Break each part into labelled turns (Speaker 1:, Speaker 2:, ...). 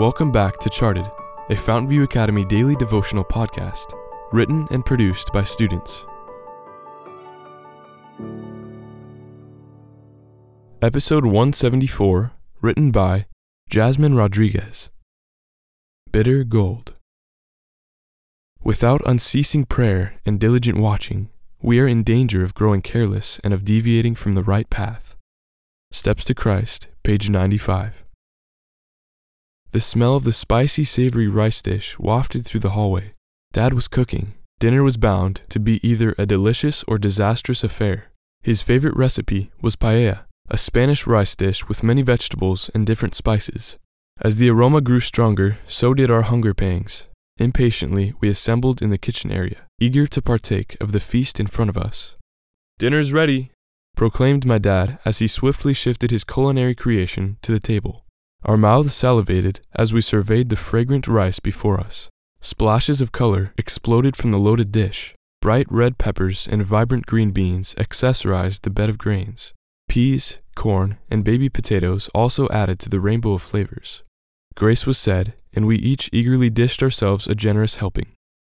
Speaker 1: Welcome back to Charted, a Fountainview Academy daily devotional podcast, written and produced by students. Episode 174, written by Jasmine Rodriguez. Bitter Gold. Without unceasing prayer and diligent watching, we are in danger of growing careless and of deviating from the right path. Steps to Christ, page 95. The smell of the spicy, savory rice dish wafted through the hallway. Dad was cooking. Dinner was bound to be either a delicious or disastrous affair. His favorite recipe was paella, a Spanish rice dish with many vegetables and different spices. As the aroma grew stronger, so did our hunger pangs. Impatiently, we assembled in the kitchen area, eager to partake of the feast in front of us. Dinner's ready, proclaimed my dad as he swiftly shifted his culinary creation to the table. Our mouths salivated as we surveyed the fragrant rice before us. Splashes of color exploded from the loaded dish. Bright red peppers and vibrant green beans accessorized the bed of grains. Peas, corn, and baby potatoes also added to the rainbow of flavors. Grace was said, and we each eagerly dished ourselves a generous helping.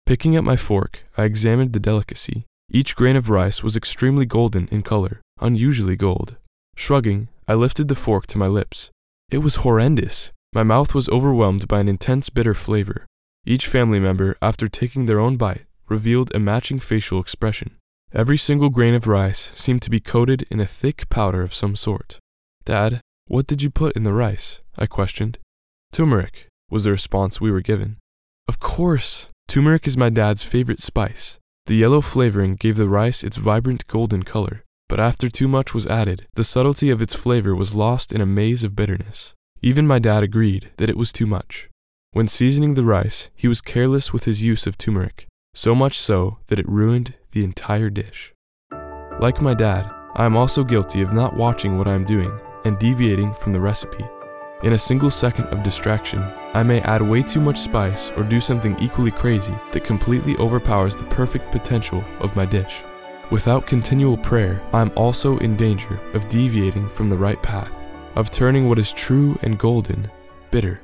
Speaker 1: Picking up my fork, I examined the delicacy. Each grain of rice was extremely golden in color, unusually gold. Shrugging, I lifted the fork to my lips. It was horrendous. My mouth was overwhelmed by an intense bitter flavor. Each family member, after taking their own bite, revealed a matching facial expression. Every single grain of rice seemed to be coated in a thick powder of some sort. Dad, what did you put in the rice? I questioned. Turmeric, was the response we were given. Of course! Turmeric is my dad's favorite spice. The yellow flavoring gave the rice its vibrant golden color, but after too much was added, the subtlety of its flavor was lost in a maze of bitterness. Even my dad agreed that it was too much. When seasoning the rice, he was careless with his use of turmeric, so much so that it ruined the entire dish. Like my dad, I am also guilty of not watching what I am doing and deviating from the recipe. In a single second of distraction, I may add way too much spice or do something equally crazy that completely overpowers the perfect potential of my dish. Without continual prayer, I am also in danger of deviating from the right path, of turning what is true and golden bitter